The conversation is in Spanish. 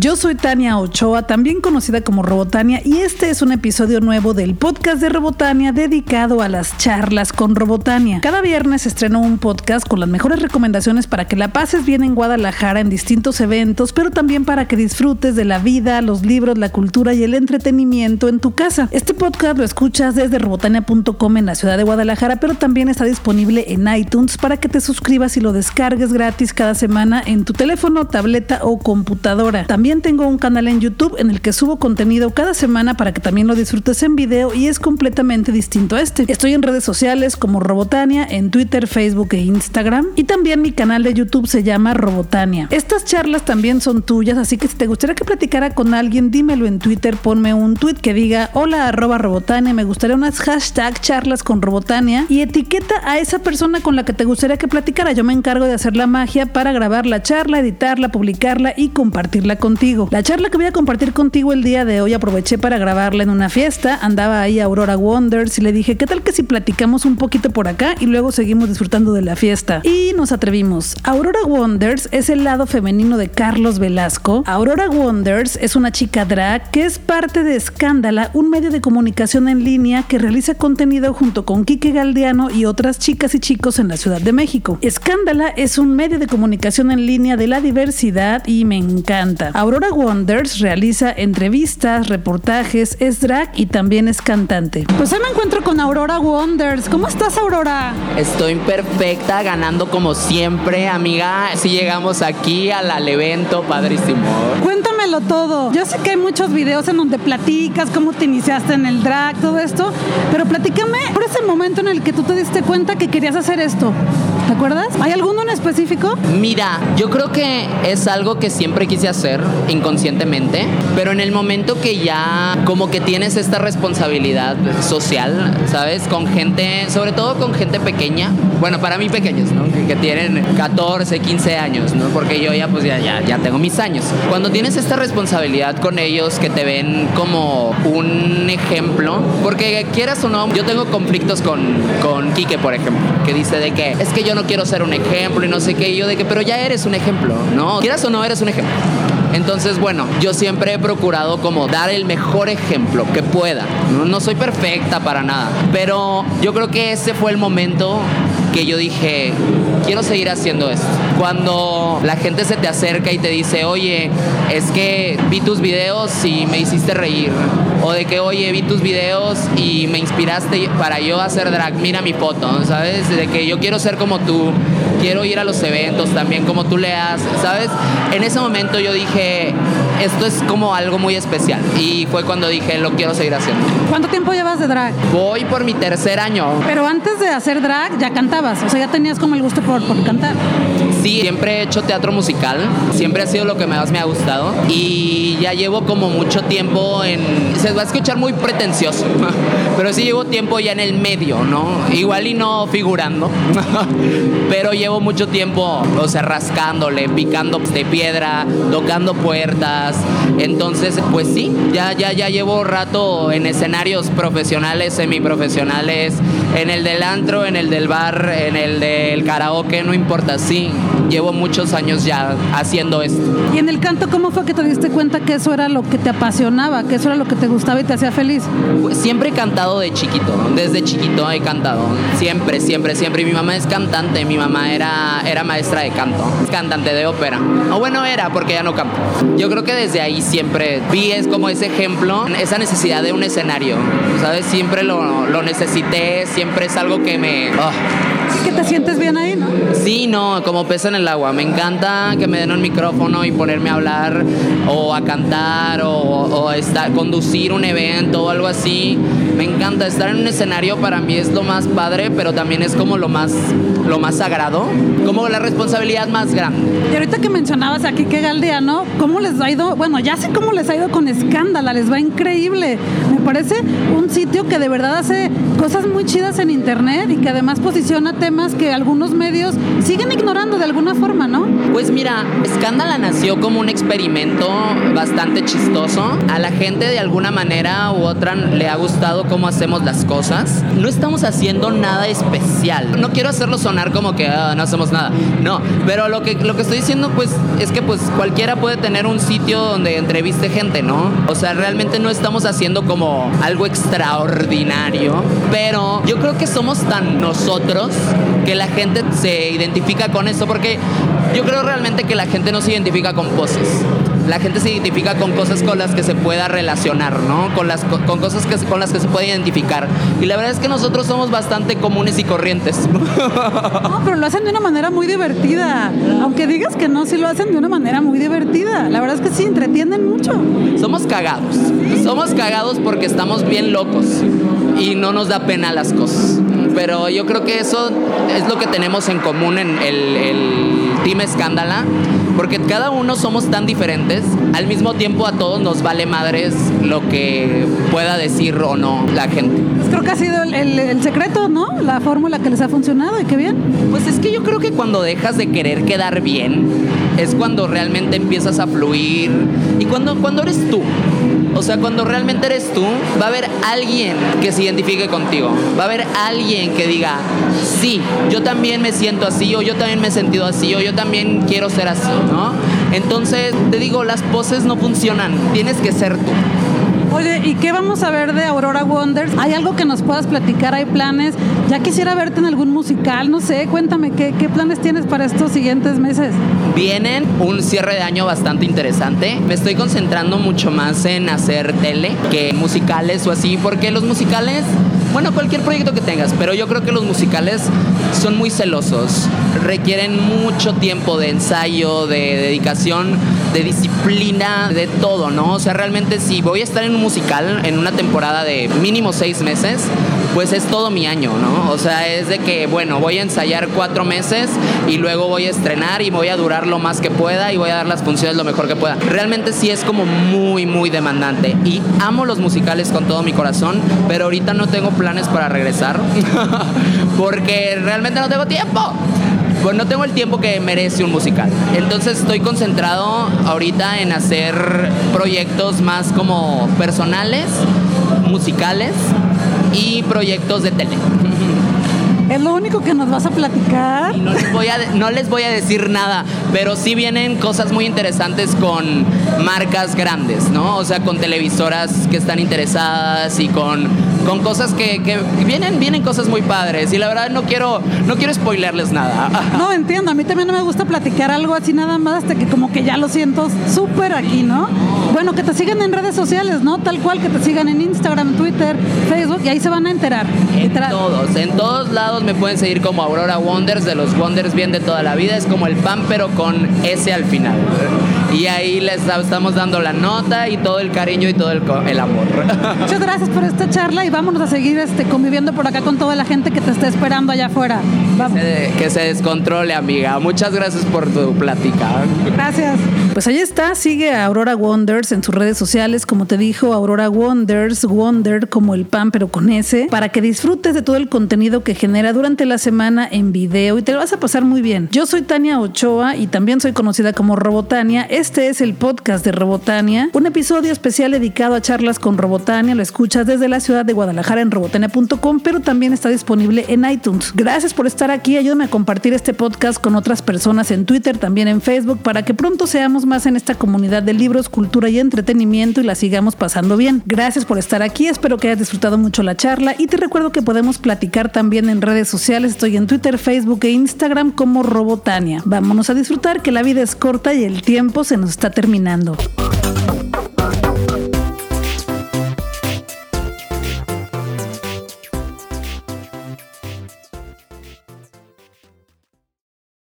Yo soy Tania Ochoa, también conocida como Robotania, y este es un episodio nuevo del podcast de Robotania dedicado a las charlas con Robotania. Cada viernes estreno un podcast con las mejores recomendaciones para que la pases bien en Guadalajara en distintos eventos, pero también para que disfrutes de la vida, los libros, la cultura y el entretenimiento en tu casa. Este podcast lo escuchas desde robotania.com en la ciudad de Guadalajara, pero también está disponible en iTunes para que te suscribas y lo descargues gratis cada semana en tu teléfono, tableta o computadora. También tengo un canal en YouTube en el que subo contenido cada semana para que también lo disfrutes en video y es completamente distinto a este. Estoy en redes sociales como Robotania, en Twitter, Facebook e Instagram y también mi canal de YouTube se llama Robotania. Estas charlas también son tuyas, así que si te gustaría que platicara con alguien, dímelo en Twitter, ponme un tweet que diga hola arroba Robotania, me gustaría unas hashtag charlas con Robotania y etiqueta a esa persona con la que te gustaría que platicara. Yo me encargo de hacer la magia para grabar la charla, editarla, publicarla y compartirla La charla que voy a compartir contigo el día de hoy aproveché para grabarla en una fiesta. Andaba ahí Aurora Wonders y le dije, ¿qué tal que si platicamos un poquito por acá y luego seguimos disfrutando de la fiesta? Y nos atrevimos. Aurora Wonders es el lado femenino de Carlos Velasco. Aurora Wonders es una chica drag que es parte de Escándala, un medio de comunicación en línea que realiza contenido junto con Kike Galdiano y otras chicas y chicos en la Ciudad de México. Escándala es un medio de comunicación en línea de la diversidad y me encanta. Wonders realiza entrevistas, reportajes, es drag y también es cantante. Pues hoy me encuentro con Aurora Wonders. ¿Cómo estás, Aurora? Estoy perfecta, ganando como siempre, amiga. Si llegamos aquí al, al evento, padrísimo. Cuéntamelo todo. Yo sé que hay muchos videos en donde platicas cómo te iniciaste en el drag, todo esto, pero platícame por ese momento en el que tú te diste cuenta que querías hacer esto. ¿Te acuerdas? ¿Hay alguno en específico? Mira, yo creo que es algo que siempre quise hacer inconscientemente, pero en el momento que ya como que tienes esta responsabilidad social, ¿sabes? Con gente, sobre todo con gente pequeña, bueno, para mí pequeños, ¿no? Que, que tienen 14, 15 años, ¿no? Porque yo ya pues ya, ya, ya tengo mis años. Cuando tienes esta responsabilidad con ellos que te ven como un ejemplo, porque quieras o no, yo tengo conflictos con, con Quique, por ejemplo, que dice de que es que yo no quiero ser un ejemplo y no sé qué, yo de que, pero ya eres un ejemplo, ¿no? Quieras o no, eres un ejemplo. Entonces, bueno, yo siempre he procurado como dar el mejor ejemplo que pueda. No, no soy perfecta para nada, pero yo creo que ese fue el momento que yo dije, quiero seguir haciendo esto. Cuando la gente se te acerca y te dice, oye, es que vi tus videos y me hiciste reír. O de que, oye, vi tus videos y me inspiraste para yo hacer drag, mira mi foto, ¿sabes? De que yo quiero ser como tú, quiero ir a los eventos también como tú le haces, ¿sabes? En ese momento yo dije, esto es como algo muy especial. Y fue cuando dije, lo quiero seguir haciendo. ¿Cuánto tiempo llevas de drag? Voy por mi tercer año. Pero antes de hacer drag ya cantabas, o sea, ya tenías como el gusto por, por cantar. Sí, siempre he hecho teatro musical, siempre ha sido lo que más me ha gustado y ya llevo como mucho tiempo en... Se va a escuchar muy pretencioso, pero sí llevo tiempo ya en el medio, ¿no? Igual y no figurando, pero llevo mucho tiempo, o sea, rascándole, picando de piedra, tocando puertas, entonces pues sí, ya, ya, ya llevo rato en escenarios profesionales, semiprofesionales, en el del antro, en el del bar, en el del karaoke, no importa, sí, llevo muchos años ya haciendo esto. Y en el canto, ¿cómo fue que te diste cuenta que eso era lo que te apasionaba, que eso era lo que te gustaba y te hacía feliz? Pues siempre he cantado de chiquito, desde chiquito he cantado, siempre, siempre, siempre. Y mi mamá es cantante, mi mamá era, era maestra de canto, cantante de ópera. O bueno, era porque ya no canto. Yo creo que desde ahí siempre vi es como ese ejemplo, esa necesidad de un escenario, ¿sabes? Siempre lo, lo necesité, siempre es algo que me... oh, Sí que te sientes bien ahí, ¿no? Sí, no, como pez en el agua. Me encanta que me den un micrófono y ponerme a hablar o a cantar o, o estar, conducir un evento o algo así. Me encanta estar en un escenario para mí es lo más padre, pero también es como lo más, lo más sagrado, como la responsabilidad más grande. Y ahorita que mencionabas aquí que Galdeano, ¿cómo les ha ido? Bueno, ya sé cómo les ha ido con Escándala, les va increíble. Me parece un sitio que de verdad hace cosas muy chidas en internet y que además posiciona temas que algunos medios siguen ignorando de alguna forma, ¿no? Pues mira, Escándala nació como un experimento bastante chistoso. A la gente de alguna manera u otra le ha gustado cómo hacemos las cosas. No estamos haciendo nada especial. No quiero hacerlo sonar como que ah, no hacemos nada. No, pero lo que, lo que estoy diciendo pues es que pues cualquiera puede tener un sitio donde entreviste gente, ¿no? O sea, realmente no estamos haciendo como algo extraordinario, pero yo creo que somos tan nosotros que la gente se identifica con esto porque yo creo realmente que la gente no se identifica con poses. La gente se identifica con cosas con las que se pueda relacionar, ¿no? Con, las, con cosas que, con las que se puede identificar. Y la verdad es que nosotros somos bastante comunes y corrientes. No, pero lo hacen de una manera muy divertida. Aunque digas que no, sí lo hacen de una manera muy divertida. La verdad es que sí, entretienen mucho. Somos cagados. Somos cagados porque estamos bien locos y no nos da pena las cosas. Pero yo creo que eso es lo que tenemos en común en el, el Team Escándala, porque cada uno somos tan diferentes, al mismo tiempo a todos nos vale madres lo que pueda decir o no la gente. Pues creo que ha sido el, el- el secreto, ¿no? La fórmula que les ha funcionado y qué bien. Pues es que yo creo que cuando dejas de querer quedar bien, es cuando realmente empiezas a fluir y cuando, cuando eres tú. O sea, cuando realmente eres tú, va a haber alguien que se identifique contigo. Va a haber alguien que diga, sí, yo también me siento así, o yo también me he sentido así, o yo también quiero ser así, ¿no? Entonces, te digo, las poses no funcionan, tienes que ser tú. Oye, ¿y qué vamos a ver de Aurora Wonders? ¿Hay algo que nos puedas platicar? ¿Hay planes? Ya quisiera verte en algún musical, no sé, cuéntame, ¿qué, planes tienes para estos siguientes meses? Vienen un cierre de año bastante interesante. Me estoy concentrando mucho más en hacer tele que musicales o así, porque los musicales, bueno, cualquier proyecto que tengas, pero yo creo que los musicales son muy celosos, requieren mucho tiempo de ensayo, de dedicación, de disciplina, de todo, ¿no? O sea, realmente si voy a estar en un musical en una temporada de mínimo seis meses, pues es todo mi año, ¿no? O sea, es de que, bueno, voy a ensayar cuatro meses y luego voy a estrenar y voy a durar lo más que pueda y voy a dar las funciones lo mejor que pueda. Realmente sí es como muy, muy demandante y amo los musicales con todo mi corazón, pero ahorita no tengo planes para regresar porque realmente no tengo tiempo. Pues no tengo el tiempo que merece un musical. Entonces estoy concentrado ahorita en hacer proyectos más como personales, musicales y proyectos de tele. ¿Es lo único que nos vas a platicar? Y no les voy a, no les voy a decir nada, pero sí vienen cosas muy interesantes con marcas grandes, ¿no? O sea, con televisoras que están interesadas y con, con cosas que, que vienen, vienen cosas muy padres. Y la verdad no quiero, no quiero spoilerles nada. No, entiendo, a mí también no me gusta platicar algo así nada más hasta que como que ya lo siento súper aquí, ¿no? Bueno, que te sigan en redes sociales, ¿no? Tal cual, que te sigan en Instagram, Twitter, Facebook y ahí se van a enterar. En literal. todos, en todos lados me pueden seguir como Aurora Wonders, de los Wonders bien de toda la vida, es como el pan pero con S al final. Y ahí les estamos dando la nota y todo el cariño y todo el, amor. Muchas gracias por esta charla y vámonos a seguir este, conviviendo por acá con toda la gente que te está esperando allá afuera. Vamos. Que se descontrole, amiga. Muchas gracias por tu plática. Gracias. Pues ahí está, sigue a Aurora Wonders en sus redes sociales, como te dijo, Aurora Wonders, Wonder como el pan pero con S, para que disfrutes de todo el contenido que genera durante la semana en video y te lo vas a pasar muy bien. Yo soy Tania Ochoa y también soy conocida como Robotania. Este es el podcast de Robotania, un episodio especial dedicado a charlas con Robotania. Lo escuchas desde la ciudad de Guadalajara en robotania.com, pero también está disponible en iTunes. Gracias por estar aquí. Ayúdame a compartir este podcast con otras personas en Twitter, también en Facebook, para que pronto seamos más en esta comunidad de libros, cultura y entretenimiento y la sigamos pasando bien. Gracias por estar aquí. Espero que hayas disfrutado mucho la charla y te recuerdo que podemos platicar también en redes sociales. Estoy en Twitter, Facebook e Instagram como Robotania. Vámonos a disfrutar que la vida es corta y el tiempo se nos está terminando.